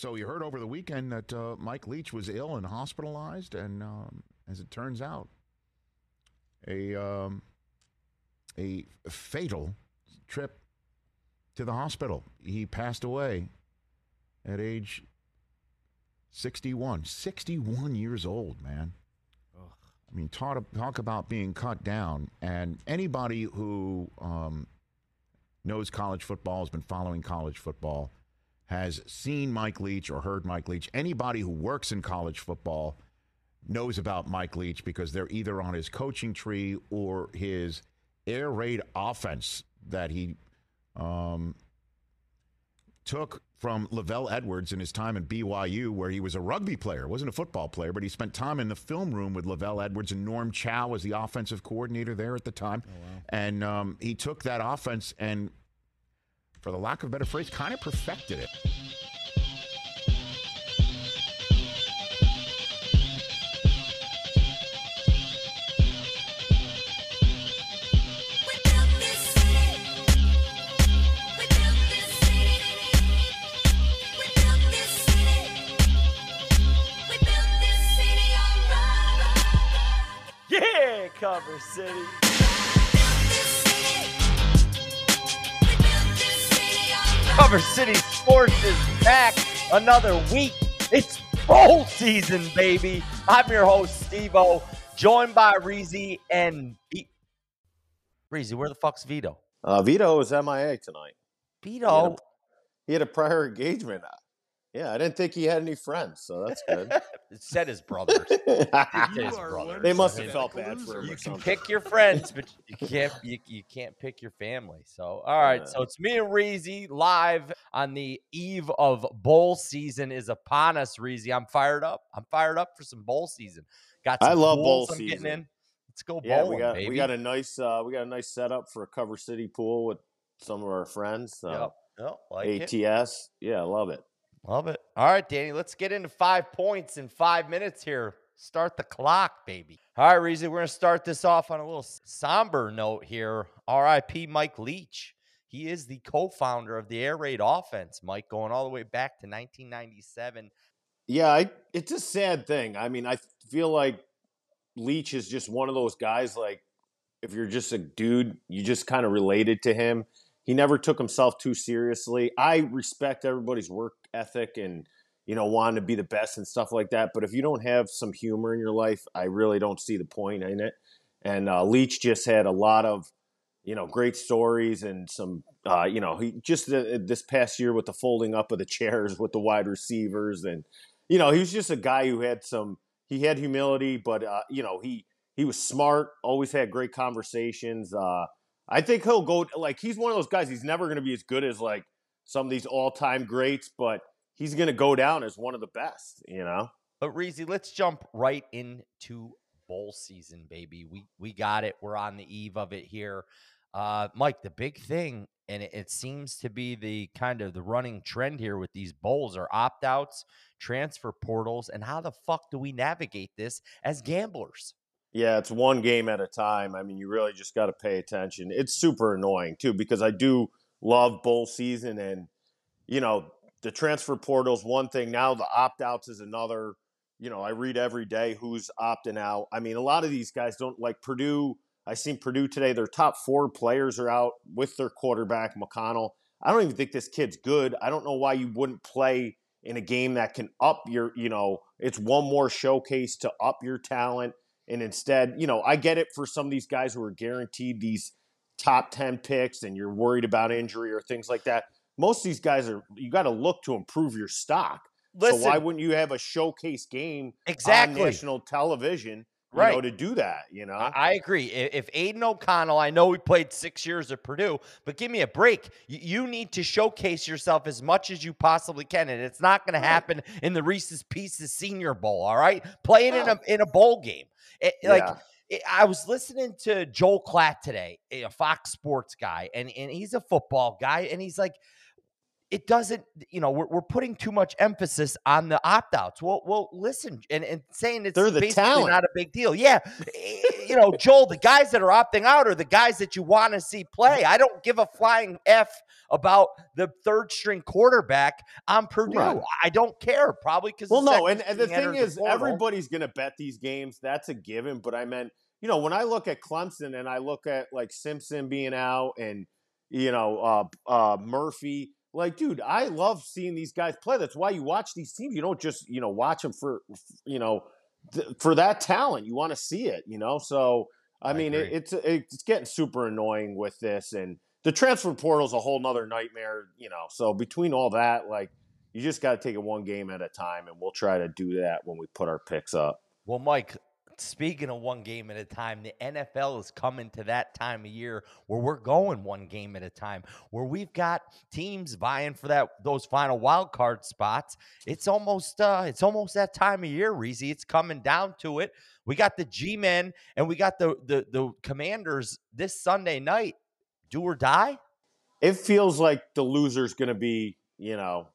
So you heard over the weekend that uh, Mike Leach was ill and hospitalized, and um, as it turns out, a um, a fatal trip to the hospital. He passed away at age 61. 61 years old, man. I mean, talk, talk about being cut down. And anybody who um, knows college football, has been following college football, has seen Mike Leach or heard Mike Leach. Anybody who works in college football knows about Mike Leach because they're either on his coaching tree or his air raid offense that he um, took from LaVell Edwards in his time in BYU, where he was a rugby player, wasn't a football player, but he spent time in the film room with LaVell Edwards and Norm Chow was the offensive coordinator there at the time. Oh, wow. And um, he took that offense and, for the lack of a better phrase, kind of perfected it. Yeah, Cover City. Cover City Sports is back another week. It's bowl season, baby. I'm your host, Steve O, joined by Reezy and Be- Reezy. Where the fuck's Vito? Uh, Vito is MIA tonight. Vito? He had a, he had a prior engagement. Yeah, I didn't think he had any friends, so that's good. it said his brothers. his brothers. They must have felt bad for him. You can pick your friends, but you can't you, you can't pick your family. So all right, so it's me and Reezy live on the eve of bowl season is upon us. Reezy, I'm fired up. I'm fired up for some bowl season. Got I love bowl I'm season. in. Let's go yeah, we got baby. we got a nice uh, we got a nice setup for a cover city pool with some of our friends. Uh, yep. Yep, like ATS. It. Yeah, I love it. Love it. All right, Danny, let's get into five points in five minutes here. Start the clock, baby. All right, Reezy, we're going to start this off on a little somber note here. RIP Mike Leach. He is the co founder of the air raid offense, Mike, going all the way back to 1997. Yeah, I, it's a sad thing. I mean, I feel like Leach is just one of those guys, like, if you're just a dude, you just kind of related to him. He never took himself too seriously. I respect everybody's work ethic and you know wanting to be the best and stuff like that. But if you don't have some humor in your life, I really don't see the point in it. And uh, Leach just had a lot of you know great stories and some uh, you know he just uh, this past year with the folding up of the chairs with the wide receivers and you know he was just a guy who had some he had humility but uh, you know he he was smart always had great conversations uh, i think he'll go like he's one of those guys he's never going to be as good as like some of these all-time greats, but he's going to go down as one of the best, you know. But Reezy, let's jump right into bowl season, baby. We we got it. We're on the eve of it here. Uh, Mike, the big thing, and it, it seems to be the kind of the running trend here with these bowls are opt outs, transfer portals, and how the fuck do we navigate this as gamblers? Yeah, it's one game at a time. I mean, you really just got to pay attention. It's super annoying too because I do love bowl season and you know the transfer portal's one thing. Now the opt-outs is another. You know i read every day who's opting out. I mean a lot of these guys don't like purdue i seen purdue today their top four players are out with their quarterback mcconnell. I don't even think this kid's good. I don't know why you wouldn't play in a game that can up your you know it's one more showcase to up your talent and instead you know i get it for some of these guys who are guaranteed these top 10 picks and you're worried about injury or things like that, most of these guys are, you got to look to improve your stock. Listen, so why wouldn't you have a showcase game exactly. on national television? right. Know, to do that, you know. I, agree. If Aidan O'Connell, I know he played six years at Purdue, but give me a break. You, need to showcase yourself as much as you possibly can, and it's not going to happen in the Reese's Pieces Senior Bowl. All right, play it in a in a bowl game. It, yeah. Like I was listening to Joel Klatt today, a Fox Sports guy, and, and he's a football guy, and he's like, it doesn't, you know, we're, we're putting too much emphasis on the opt outs. Well, well, listen, and, and saying it's They're the basically talent. not a big deal. Yeah. Eh, you know, Joel, the guys that are opting out are the guys that you want to see play. I don't give a flying F about the third string quarterback on Purdue. Right. I don't care, probably because Well, no, and, and the thing is, everybody's going to bet these games. That's a given. But I meant, you know, when I look at Clemson and I look at like Simpson being out and you know uh, uh, Murphy, like, dude, I love seeing these guys play. That's why you watch these teams. You don't just you know watch them for you know for that talent. You want to see it. You know, so I, I mean, it, it's it's getting super annoying with this and. The transfer portal is a whole nother nightmare, you know. So between all that, like you just got to take it one game at a time, and we'll try to do that when we put our picks up. Well, Mike, speaking of one game at a time, the NFL is coming to that time of year where we're going one game at a time, where we've got teams vying for that those final wild card spots. It's almost uh it's almost that time of year, Reezy. It's coming down to it. We got the G-men and we got the the the commanders this Sunday night. Do or die? It feels like the loser's to be, you know,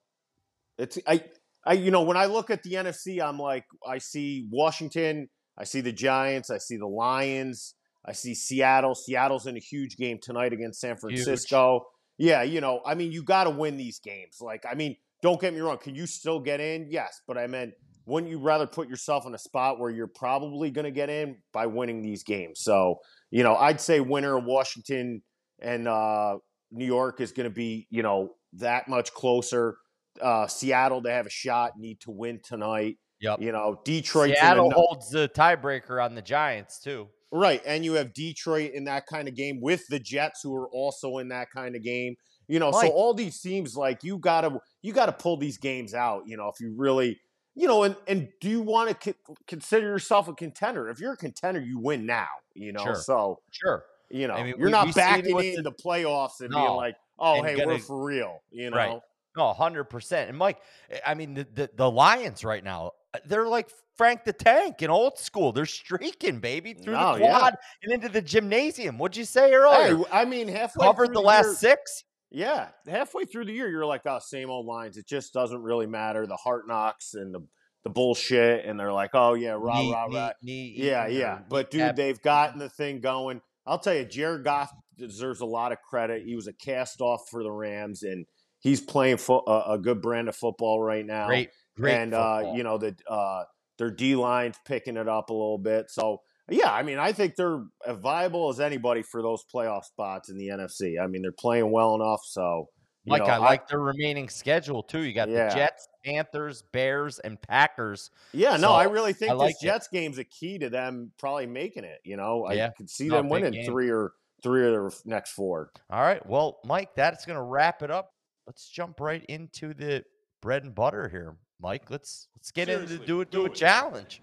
it's I I you know when I look at the NFC, I'm like I see Washington, I see the Giants, I see the Lions, I see Seattle. Seattle's in a huge game tonight against San Francisco. Yeah, you know, I mean, you got to win these games. Like, I mean, don't get me wrong. Can you still get in? Yes, but I meant, wouldn't you rather put yourself in a spot where you're probably going to get in by winning these games? So, you know, I'd say winner of Washington and uh, New York is going to be, you know, that much closer. Uh, Seattle, they have a shot, need to win tonight. Yep. You know, Detroit. Seattle holds the tiebreaker on the Giants too. Right, and you have Detroit in that kind of game with the Jets, who are also in that kind of game. You know, Mike. so all these teams, like you gotta, you gotta pull these games out. You know, if you really, you know, and and do you want to co- consider yourself a contender? If you're a contender, you win now. You know, Sure. so Sure. you know, I mean, you're we- not we backing in the- the, playoffs and being like, oh, and hey, gonna- we're for real. You know, Right. No, hundred percent. And Mike, eh, I mean, the, the the Lions right now, they're like Frank the Tank in old school. They're streaking, baby, through the oh, yeah. quad and into the gymnasium. What'd you say earlier? Hey, I mean, halfway Covered through the last year- six. Yeah, halfway through the year, you're like, oh, same old lines. It just doesn't really matter. The Hard Knocks and the the bullshit, and they're like, oh yeah, rah Knee- rah knee- rah. knee Yeah, yeah. But dude, kneecap they've gotten the thing going. I'll tell you, Jared Goff deserves a lot of credit. He was a cast off for the Rams, and he's playing fo- a, a good brand of football right now. Great, great. and uh, you know the uh, their D line's picking it up a little bit. So yeah, I mean, I think they're as viable as anybody for those playoff spots in the NFC. I mean, they're playing well enough. So you Mike, know, I like their remaining schedule too. You got Yeah. the Jets, Panthers, Bears, and Packers. Yeah, no, I really think I like this it. Jets game's a key to them probably making it. You know, Yeah. I could see them winning game. three or three of their next four. All right. Well, Mike, that's going to wrap it up. Let's jump right into the bread and butter here, Mike. Let's let's get into Seriously, do it do do a it. challenge.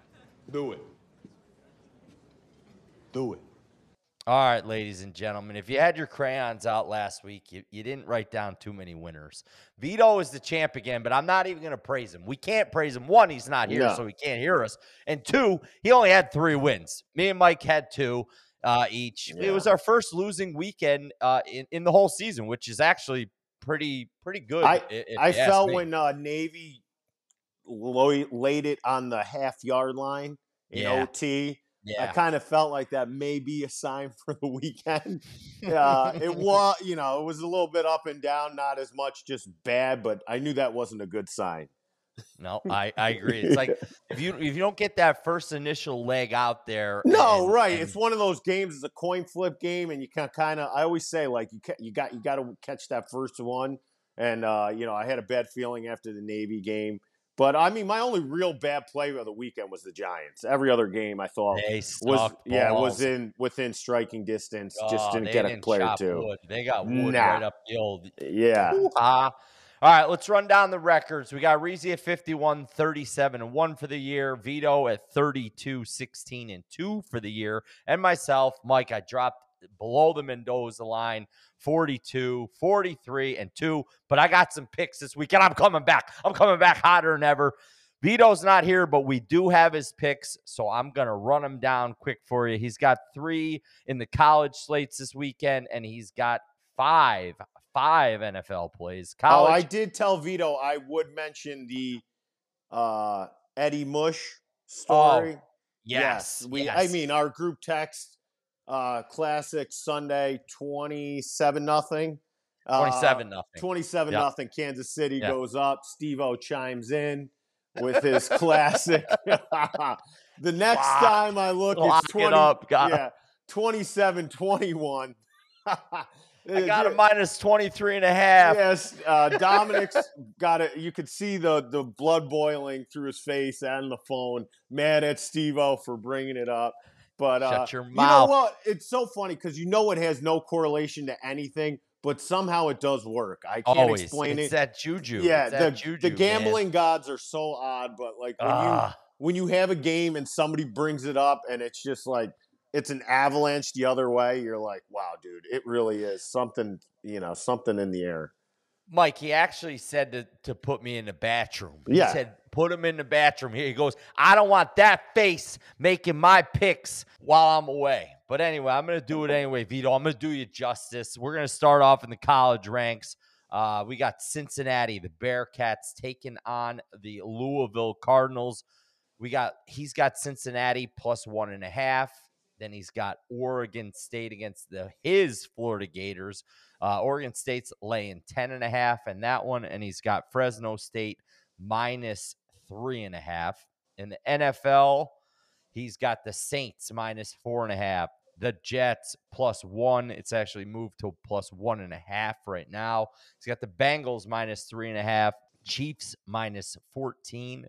Do it. Do it. All right, ladies and gentlemen, if you had your crayons out last week, you, you didn't write down too many winners. Vito is the champ again, but I'm not even going to praise him. We can't praise him. One, he's not here, No. so he can't hear us. And two, he only had three wins. Me and Mike had two uh, each. It was our first losing weekend uh, in, in the whole season, which is actually pretty pretty good. I- i- if I felt me. when uh, Navy lo- laid it on the half yard line in Yeah. OT. I kind of felt like that may be a sign for the weekend. uh, it was, you know, it was a little bit up and down, not as much just bad, but I knew that wasn't a good sign. No, I, I agree. It's like if you if you don't get that first initial leg out there. No, and- right. and- It's one of those games. It's a coin flip game, and you can kind of. I always say like you ca- you got you got to catch that first one, and uh, you know I had a bad feeling after the Navy game, but I mean my only real bad play of the weekend was the Giants. Every other game I thought they was yeah was in within striking distance. Just Oh, didn't get a didn't player chop two. wood. They got wood Nah. right up the old. Yeah, Hoo-ha. All right, let's run down the records. We got Reezy at 51, 37, and 1 for the year. Vito at 32, 16, and 2 for the year. And myself, Mike, I dropped below the Mendoza line 42, 43, and 2. But I got some picks this weekend. I'm coming back. I'm coming back hotter than ever. Vito's not here, but we do have his picks, so I'm going to run them down quick for you. He's got three in the college slates this weekend, and he's got five, five NFL plays. Oh, College, I did tell Vito I would mention the uh, Eddie Mush story. Yes. we. yes. I mean, our group text, uh, classic Sunday, twenty-seven nothing. Uh, 27 nothing. 27 Yep. nothing. Kansas City Yep. goes up. Steve O chimes in with his classic. the next time I look, Lock it's 20, it up. Got, yeah, 27 21. I got a minus 23 and a half. Yes, uh, Dominic's got it. You could see the the blood boiling through his face and the phone. Mad at Steve O for bringing it up. But uh, Shut your you know what? It's so funny because you know it has no correlation to anything, but somehow it does work. I can't Always. explain it's it. that juju. yeah, It's the, that juju, the man. gambling gods are so odd, but like when you Ah, when you have a game and somebody brings it up and it's just like it's an avalanche the other way, you're like, wow, dude, it really is something, you know, something in the air. Mike, he actually said to, to put me in the bathroom. He Yeah. said, put him in the bathroom. Here he goes, I don't want that face making my picks while I'm away. But anyway, I'm going to do it anyway, Vito. I'm going to do you justice. We're going to start off in the college ranks. Uh, we got Cincinnati, the Bearcats taking on the Louisville Cardinals. We got he's got Cincinnati plus one and a half. Then he's got Oregon State against the his Florida Gators. Uh, Oregon State's laying 10 and a half in that one, and he's got Fresno State minus three and a half. In the NFL, he's got the Saints minus four and a half, the Jets plus one. It's actually moved to plus one and a half right now. He's got the Bengals minus three and a half, Chiefs minus 14.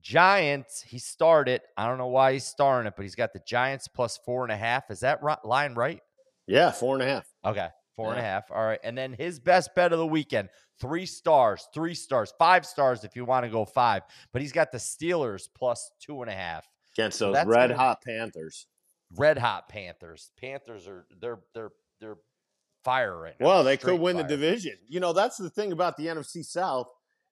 Giants, he started. I don't know why he's starting it, but he's got the Giants plus four and a half. Is that line right? Yeah, four and a half. Okay. Four and a Yeah. half. All right. And then his best bet of the weekend, three stars, three stars, five stars if you want to go five. But he's got the Steelers plus two and a half. Against those that's red hot Panthers. Red hot Panthers. Panthers are they're they're they're fire right now. Well, they could win fire. the division. You know, that's the thing about the NFC South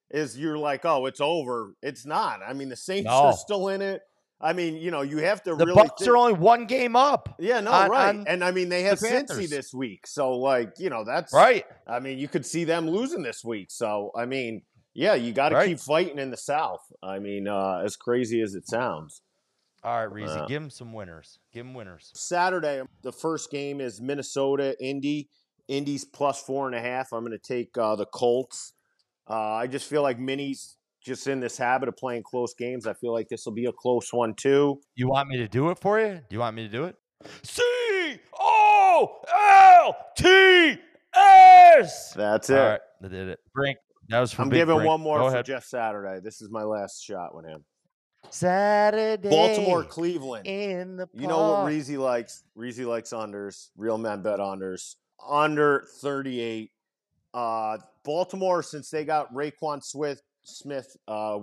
is you're like, oh, it's over. It's not. I mean, the Saints No. are still in it. I mean, you know, you have to The really. Bucks think- are only one game up. yeah, no, on- right. on and I mean, they have the Cincy this week, so like, you know, that's Right. I mean, you could see them losing this week. So, I mean, yeah, you got to Right. keep fighting in the South. I mean, uh, as crazy as it sounds. All right, Reezy, Uh, give him some winners. Give him winners. Saturday, the first game is Minnesota Indy. Indy's plus four and a half. I'm going to take uh, the Colts. Uh, I just feel like Minnie's just in this habit of playing close games. I feel like this will be a close one too. You want me to do it for you? Do you want me to do it? C O L T S. That's All it. right, I did it. Brink. That was for I'm Big giving Brink. one more Go for ahead. Jeff Saturday. This is my last shot with him. Saturday. Baltimore, Cleveland. in the You know what park. Reezy likes? Reezy likes unders. Real men bet unders. Under 38. Uh, Baltimore, since they got Roquan Smith, Smith, uh,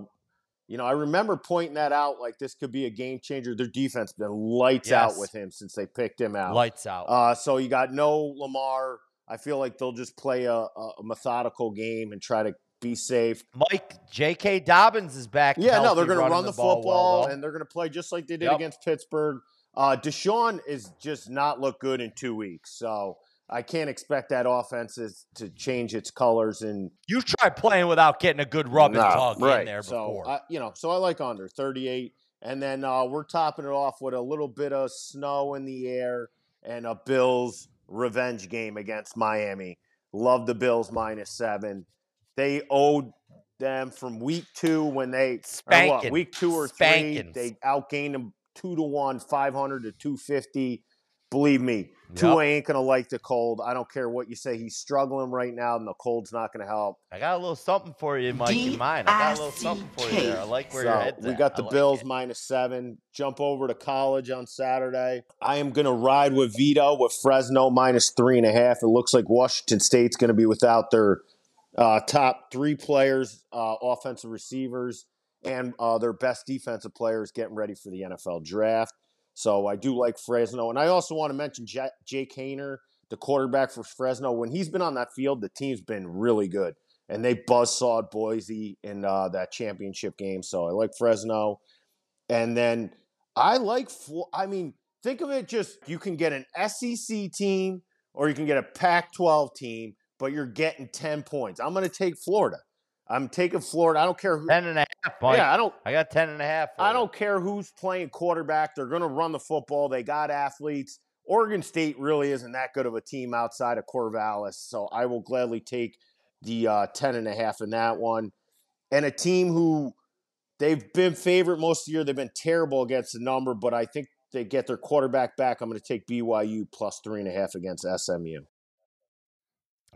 you know, I remember pointing that out. Like this could be a game changer. Their defense been lights out with him since they picked him out. Lights out. Uh, so you got no Lamar. I feel like they'll just play a, a methodical game and try to be safe. Mike J.K. Dobbins is back. Yeah, no, they're going to run the ball football well, and they're going to play just like they did Yep. against Pittsburgh. Uh, Deshaun is just not look good in two weeks, so I can't expect that offense is to change its colors and you try playing without getting a good rub and Nah, tug right. in there so, before. I, you know, so I like under 38, and then uh, we're topping it off with a little bit of snow in the air and a Bills revenge game against Miami. Love the Bills minus seven. They owed them from week two when they or what, week two or Spankings. three. They outgained them two to one, five hundred to two fifty. Believe me, Tua ain't gonna like the cold. I don't care what you say. He's struggling right now, and the cold's not gonna help. I got a little something for you, Mike, in mind. I got a little something for you there. I like where your So head's we at. got the like Bills it. minus seven. Jump over to college on Saturday. I am going to ride with Vito with Fresno minus three and a half. It looks like Washington State's going to be without their uh, top three players, uh, offensive receivers, and uh, their best defensive players getting ready for the NFL draft. So I do like Fresno. And I also want to mention Ja- Jake Haener, the quarterback for Fresno. When he's been on that field, the team's been really good. And they buzzsawed Boise in uh, that championship game. So I like Fresno. And then I like, I mean, think of it just you can get an SEC team or you can get a Pac 12 team, but you're getting 10 points. I'm going to take Florida. I'm taking Florida. I don't care who. 10 and a half, Mike. Yeah, I don't. I got 10 and a half. I you. don't care who's playing quarterback. They're going to run the football. They got athletes. Oregon State really isn't that good of a team outside of Corvallis, so I will gladly take the uh, 10 and a half in that one. And a team who they've been favorite most of the year. They've been terrible against the number, but I think they get their quarterback back. I'm going to take BYU plus three and a half against SMU.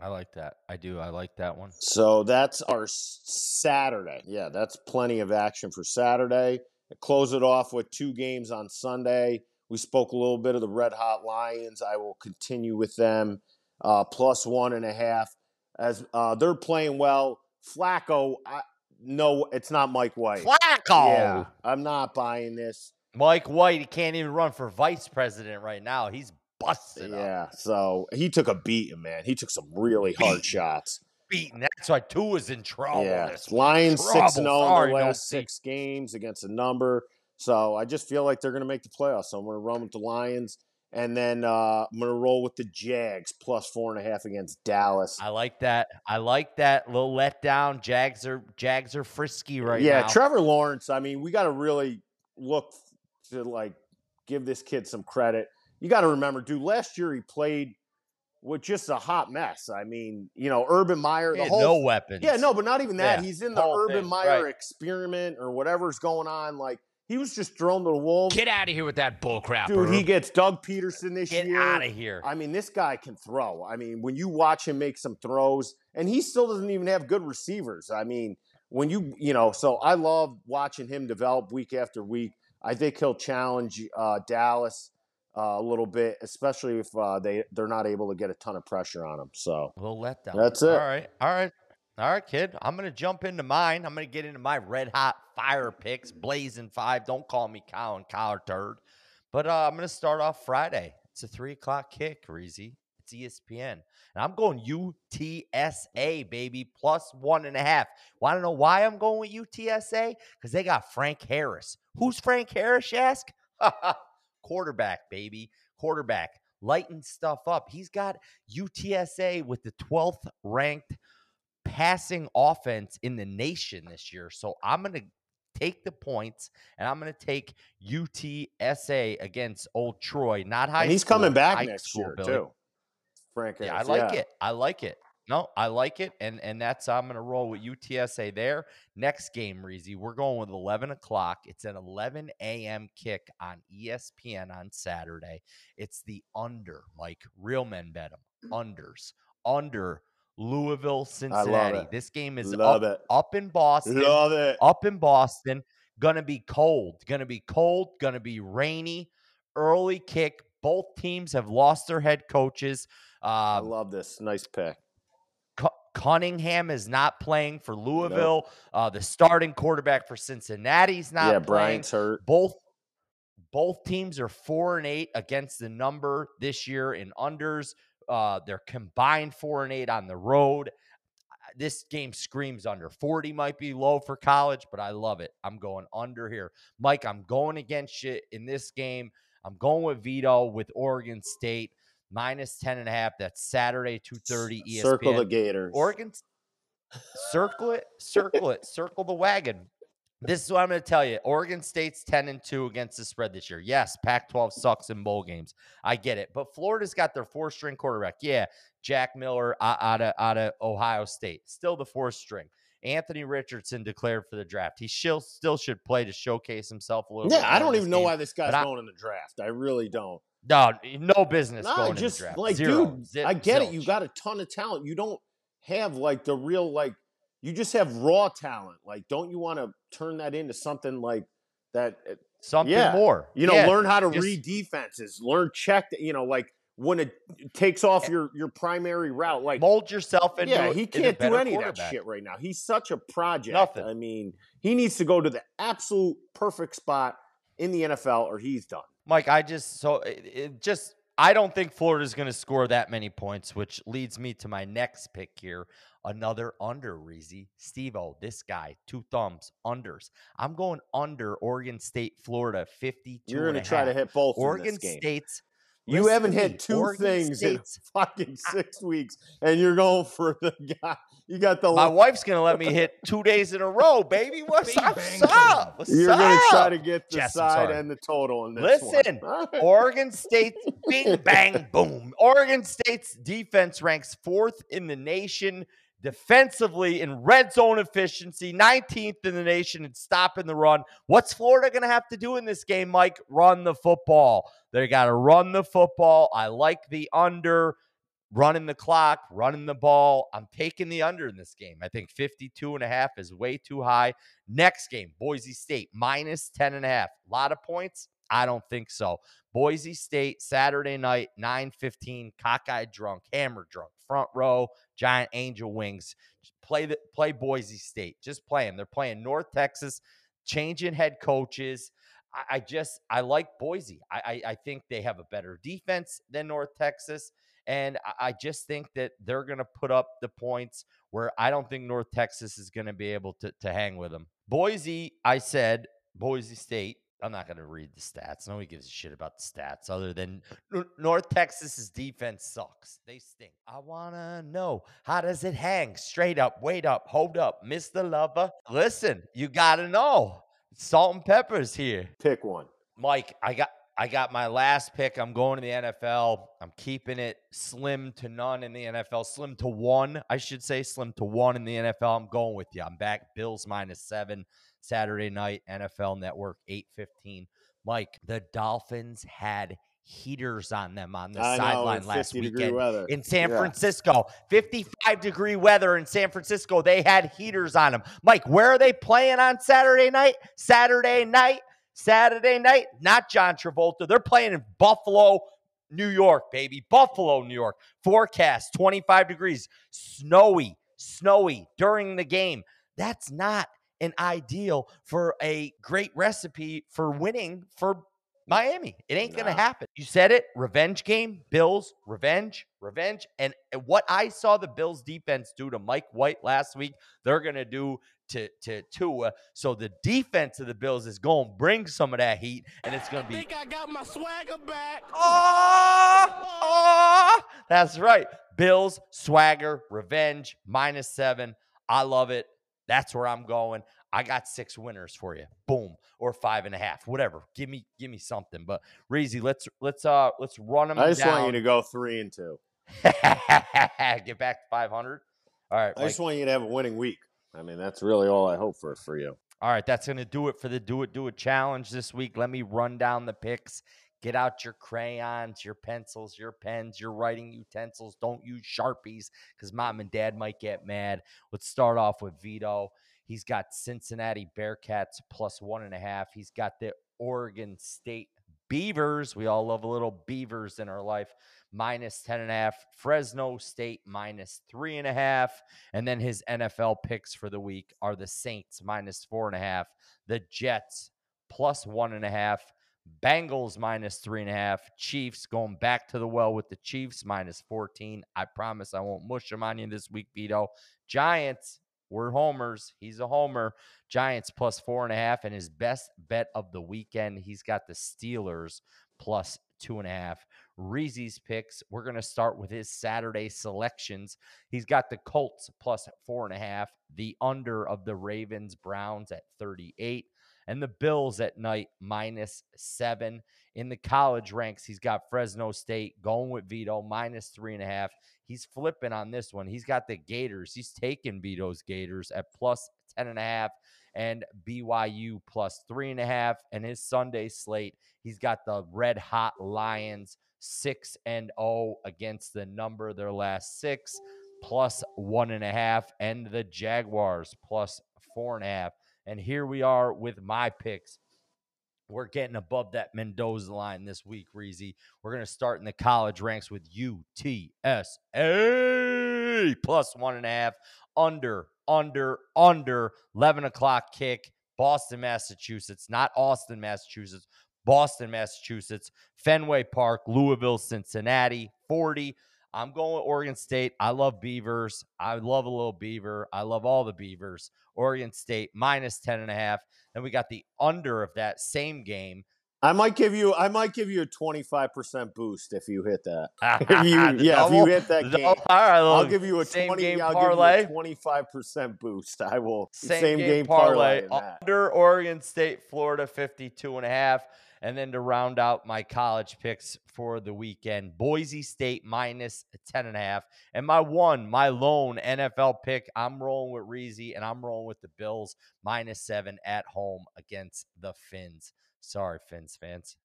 I like that. I do. I like that one. So that's our Saturday. Yeah, that's plenty of action for Saturday. Close it off with two games on Sunday. We spoke a little bit of the Red Hot Lions. I will continue with them uh, plus one and a half as uh, they're playing well. Flacco, I, no, it's not Mike White. Flacco. Yeah, I'm not buying this. Mike White, he can't even run for vice president right now. He's busted up. Yeah, so he took a beating, man. He took some really hard shots. Beaten. That's why two is in trouble. Yeah. Lions six and zero in Sorry, their no last big- six games against a number. So I just feel like they're going to make the playoffs. So I'm going to run with the Lions, and then uh, I'm going to roll with the Jags plus four and a half against Dallas. I like that. I like that little letdown. Jags are Jags are frisky right yeah, now. Trevor Lawrence. I mean, we got to really look to like give this kid some credit. You got to remember, dude. Last year he played with just a hot mess. I mean, you know, Urban Meyer. He The had whole no weapons. Yeah, no, but not even that. Yeah, He's in the Urban thing, Meyer right. experiment or whatever's going on. Like he was just thrown to the wolves. Get out of here with that bullcrap. Dude, he gets Doug Pederson this Get year. out of here. I mean, this guy can throw. I mean, when you watch him make some throws, and he still doesn't even have good receivers. I mean, when you you know, so I love watching him develop week after week. I think he'll challenge uh, Dallas uh, a little bit, especially if uh, they they're not able to get a ton of pressure on them. So A little letdown. That's it. All right. All right. All right, kid. I'm gonna jump into mine. I'm gonna get into my red hot fire picks, blazing five. Don't call me cow and Collar Turd. But uh, I'm gonna start off Friday. It's a three o'clock kick, Reezy. It's ESPN. And I'm going UTSA, baby, plus one and a half. Want to know why I'm going with UTSA? Because they got Frank Harris. Who's Frank Harris, you ask? Quarterback, baby. Quarterback. Lighten stuff up. He's got UTSA with the 12th ranked passing offense in the nation this year. So I'm going to take the points and I'm going to take UTSA against Old Troy, not high and he's school, coming back next school, year Billy. too. Frank, Yeah, I like it. I like it. No, I like it, and and that's I'm gonna roll with UTSA there. Next game, Reezy, we're going with 11 o'clock. It's an 11 a.m. kick on ESPN on Saturday. It's the under, Mike. Real men bet them unders under Louisville, Cincinnati. This game is Love up, it. up in Boston Love it. up in Boston. Gonna be cold. Gonna be cold. Gonna be rainy. Early kick. Both teams have lost their head coaches. I Um, love this. Nice pick. Cu- Cunningham is not playing for Louisville. Uh, the starting quarterback for Cincinnati's not yeah, playing. Bryant's hurt. Both both teams are four and eight against the number this year in unders. Uh, they're combined four and eight on the road. This game screams under. 40 might be low for college, but I love it. I'm going under here. Mike, I'm going against you in this game. I'm going with Vito with Oregon State minus 10 and a half. That's Saturday, 2:30 ESPN. Circle the Gators. Oregon, circle it, circle it, circle the wagon. This is what I'm going to tell you. Oregon State's 10 and 2 against the spread this year. Yes, Pac 12 sucks in bowl games. I get it. But Florida's got their four string quarterback. Yeah, Jack Miller out of, out of Ohio State. Still the four string. Anthony Richardson declared for the draft. He still, still should play to showcase himself a little bit. Yeah, I don't even know why this guy's going in the draft. I really don't. No, no business going just in the draft. like, Zero. dude, Zip- I get it. You got a ton of talent. You don't have like the real like. You just have raw talent. Like, don't you want to turn that into something like that? uh, something yeah. more. You know, Yeah, learn how to just- read defenses. Learn check. You know, like when it takes off your your primary route. Like, mold yourself into yeah, he can't do any of that shit right now. He's such a project. Nothing. I mean, he needs to go to the absolute perfect spot in the NFL, or he's done. Mike, I just so it, it just I don't think Florida's going to score that many points, which leads me to my next pick here. Another under, Reezy. Steve O, this guy, two thumbs, unders. I'm going under Oregon State, Florida, 52. You're going to try to hit both Oregon in this game. State's You Listen haven't to me, had two Oregon things in fucking six weeks, and you're going for the guy. You got the. My wife's gonna let me hit two days in a row, baby. What's up? What's up? What's You're up? going to try to get the Jess, side and the total in this one. Listen, All right. Oregon State, bing, bang, boom. Oregon State's defense ranks fourth in the nation defensively in red zone efficiency, 19th in the nation in stopping the run. What's Florida going to have to do in this game, Mike? Run the football. They got to run the football. I like the under. Running the clock, running the ball. I'm taking the under in this game. I think 52 and a half is way too high. Next game, Boise State minus 10 and a half. A lot of points? I don't think so. Boise State, Saturday night, 9:15, cockeyed drunk, hammer drunk, front row, giant angel wings. Play the play Boise State. Just play them. They're playing North Texas, changing head coaches. I, I just I like Boise. I, I I think they have a better defense than North Texas. And I- I just think that they're going to put up the points where I don't think North Texas is going to be able to, to hang with them. Boise, I said, Boise State. I'm not going to read the stats. Nobody gives a shit about the stats other than North Texas's defense sucks. They stink. I want to know how does it hang? Straight up, wait up, hold up, Mr. Lover. Listen, you got to know. Salt and pepper's here. Pick one. Mike, I got I got my last pick. I'm going to the NFL. I'm keeping it slim to none in the NFL. Slim to one, I should say. Slim to one in the NFL. I'm going with you. I'm back. Bills minus seven Saturday night. NFL Network 8:15. Mike, the Dolphins had heaters on them on the sideline last 50 weekend weather. in San Yeah. Francisco. 55 degree weather in San Francisco. They had heaters on them. Mike, where are they playing on Saturday night? Saturday night. Saturday night. Not John Travolta. They're playing in Buffalo, New York, baby. Buffalo, New York. Forecast 25 degrees. Snowy, snowy during the game. That's not an ideal for a great recipe for winning for Miami. It ain't going to happen. You said it. Revenge game. Bills, revenge, revenge. And what I saw the Bills defense do to Mike White last week, they're going to do to to Tua. So the defense of the Bills is going to bring some of that heat, and it's going to be think I got my swagger back. Oh, oh, that's right. Bills, swagger, revenge, minus seven. I love it. That's where I'm going. I got six winners for you. Boom. Or five and a half. Whatever. Give me give me something. But Reezy, let's let's uh let's run them I just down. want you to go three and two. Get back to 500. All right. I just want you to have a winning week. I mean, that's really all I hope for for you. All right, that's going to do it for the Do It Do It challenge this week. Let me run down the picks. Get out your crayons, your pencils, your pens, your writing utensils. Don't use Sharpies because mom and dad might get mad. Let's start off with Vito. He's got Cincinnati Bearcats plus one and a half. He's got the Oregon State Beavers. We all love a little Beavers in our life. Minus 10 and a half. Fresno State minus three and a half. And then his NFL picks for the week are the Saints minus four and a half, the Jets plus one and a half, Bengals minus three and a half, Chiefs going back to the well with the Chiefs minus 14. I promise I won't mush them on you this week, Vito. Giants, we're homers. He's a homer. Giants plus four and a half. And his best bet of the weekend, he's got the Steelers plus two and a half. Reezy's picks. We're going to start with his Saturday selections. He's got the Colts plus four and a half, the under of the Ravens Browns at 38, and the Bills at night minus seven. In the college ranks, he's got Fresno State going with Vito minus three and a half. He's flipping on this one. He's got the Gators. He's taking Vito's Gators at plus 10 and a half and BYU plus three and a half. And his Sunday slate, he's got the red hot Lions six and oh against the number their last six plus one and a half, and the Jaguars plus four and a half. And here we are with my picks. We're getting above that Mendoza line this week, Reezy. We're going to start in the college ranks with UTSA plus one and a half, under, under, under, 11 o'clock kick, Boston, Massachusetts, not Austin, Massachusetts, Boston, Massachusetts, Fenway Park, Louisville, Cincinnati, 40. I'm going with Oregon State. I love Beavers. I love a little Beaver. I love all the Beavers. Oregon State minus 10 and a half. Then we got the under of that same game, I might give you. I might give you a twenty five percent boost if you hit that. If you, yeah, if you hit that game, double? All right, I'll give you a same twenty. game I'll parlay. give you a twenty five percent boost. I will. Same, game, parlay, under Oregon State, Florida 52 and a half. And then to round out my college picks for the weekend, Boise State minus 10 and a half. And my one, my lone NFL pick, I'm rolling with Reezy and I'm rolling with the Bills minus seven at home against the Finns. Sorry, Finns fans.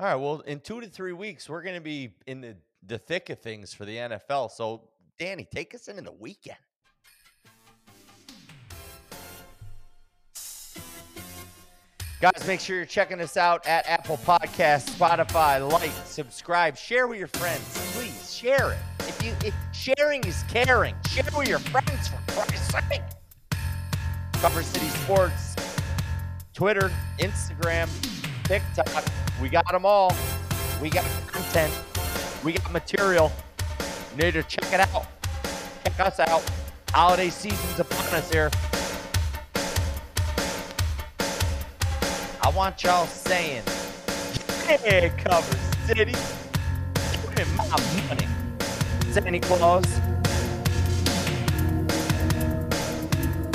All right. Well, in two to three weeks, we're going to be in the, the thick of things for the NFL. So, Danny, take us into the weekend. Guys, make sure you're checking us out at Apple Podcasts, Spotify. Like, subscribe, share with your friends. Please share it. If you if sharing is caring, share with your friends for Christ's sake. Cover City Sports, Twitter, Instagram, TikTok. We got them all. We got content. We got material. You need to check it out. Check us out. Holiday season's upon us here. Want y'all saying, yeah, Cover City. Give me my money. Santa Claus.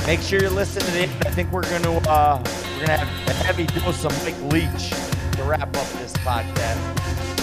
Make sure you listen to the. I think we're gonna uh, we're gonna have a heavy dose of Mike Leach to wrap up this podcast.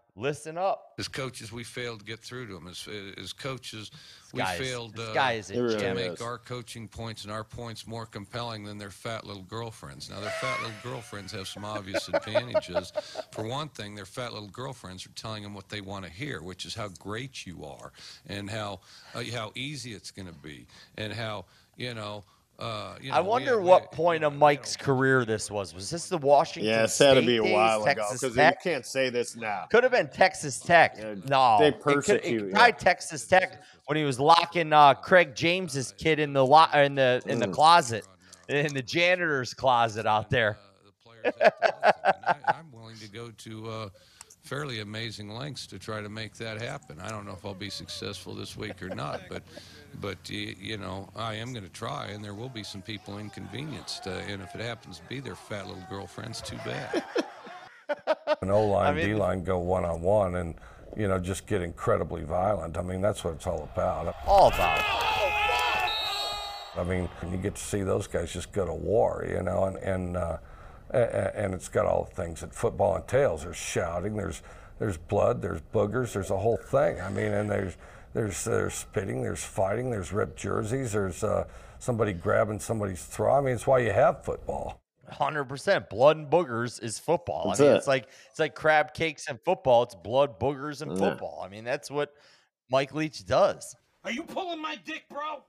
Listen up. As coaches, we failed to get through to them. As, as coaches, we Guys, failed this uh, guy is a really to gem. is. make our coaching points and our points more compelling than their fat little girlfriends. Now, their fat little girlfriends have some obvious advantages. For one thing, their fat little girlfriends are telling them what they want to hear, which is how great you are and how uh, how easy it's going to be and how you know. Uh, you know I wonder we- what you point of Mike's know, career this was. Was this the Washington Yeah, it's had to State be a days, while ago Texas because you Tech? can't say this now. Could have been Texas Tech. Yeah, no, they it could- persecute, It, yeah. tried Texas Tech when he was locking uh, Craig James's kid in the lo- in the in the Mm. closet, in the janitor's closet out there. uh, the players have to listen. And I, I'm willing to go to uh, fairly amazing lengths to try to make that happen. I don't know if I'll be successful this week or not, but but you know I am going to try, and there will be some people inconvenienced. Uh, and if it happens to be their fat little girlfriends, too bad. an O line, I mean- D line go one on one and, you know, just get incredibly violent. I mean, that's what it's all about. All about it. I mean, you get to see those guys just go to war, you know, and and uh, a- a- and it's got all the things that football entails. There's shouting, there's there's blood, there's boogers, there's a whole thing. I mean, and there's there's there's spitting, there's fighting, there's ripped jerseys, there's uh, somebody grabbing somebody's throat. I mean, it's why you have football. Hundred percent. Blood and boogers is football. That's I mean, it. it's like it's like crab cakes and football. It's blood, boogers, and Yeah. football. I mean, that's what Mike Leach does. Are you pulling my dick, bro?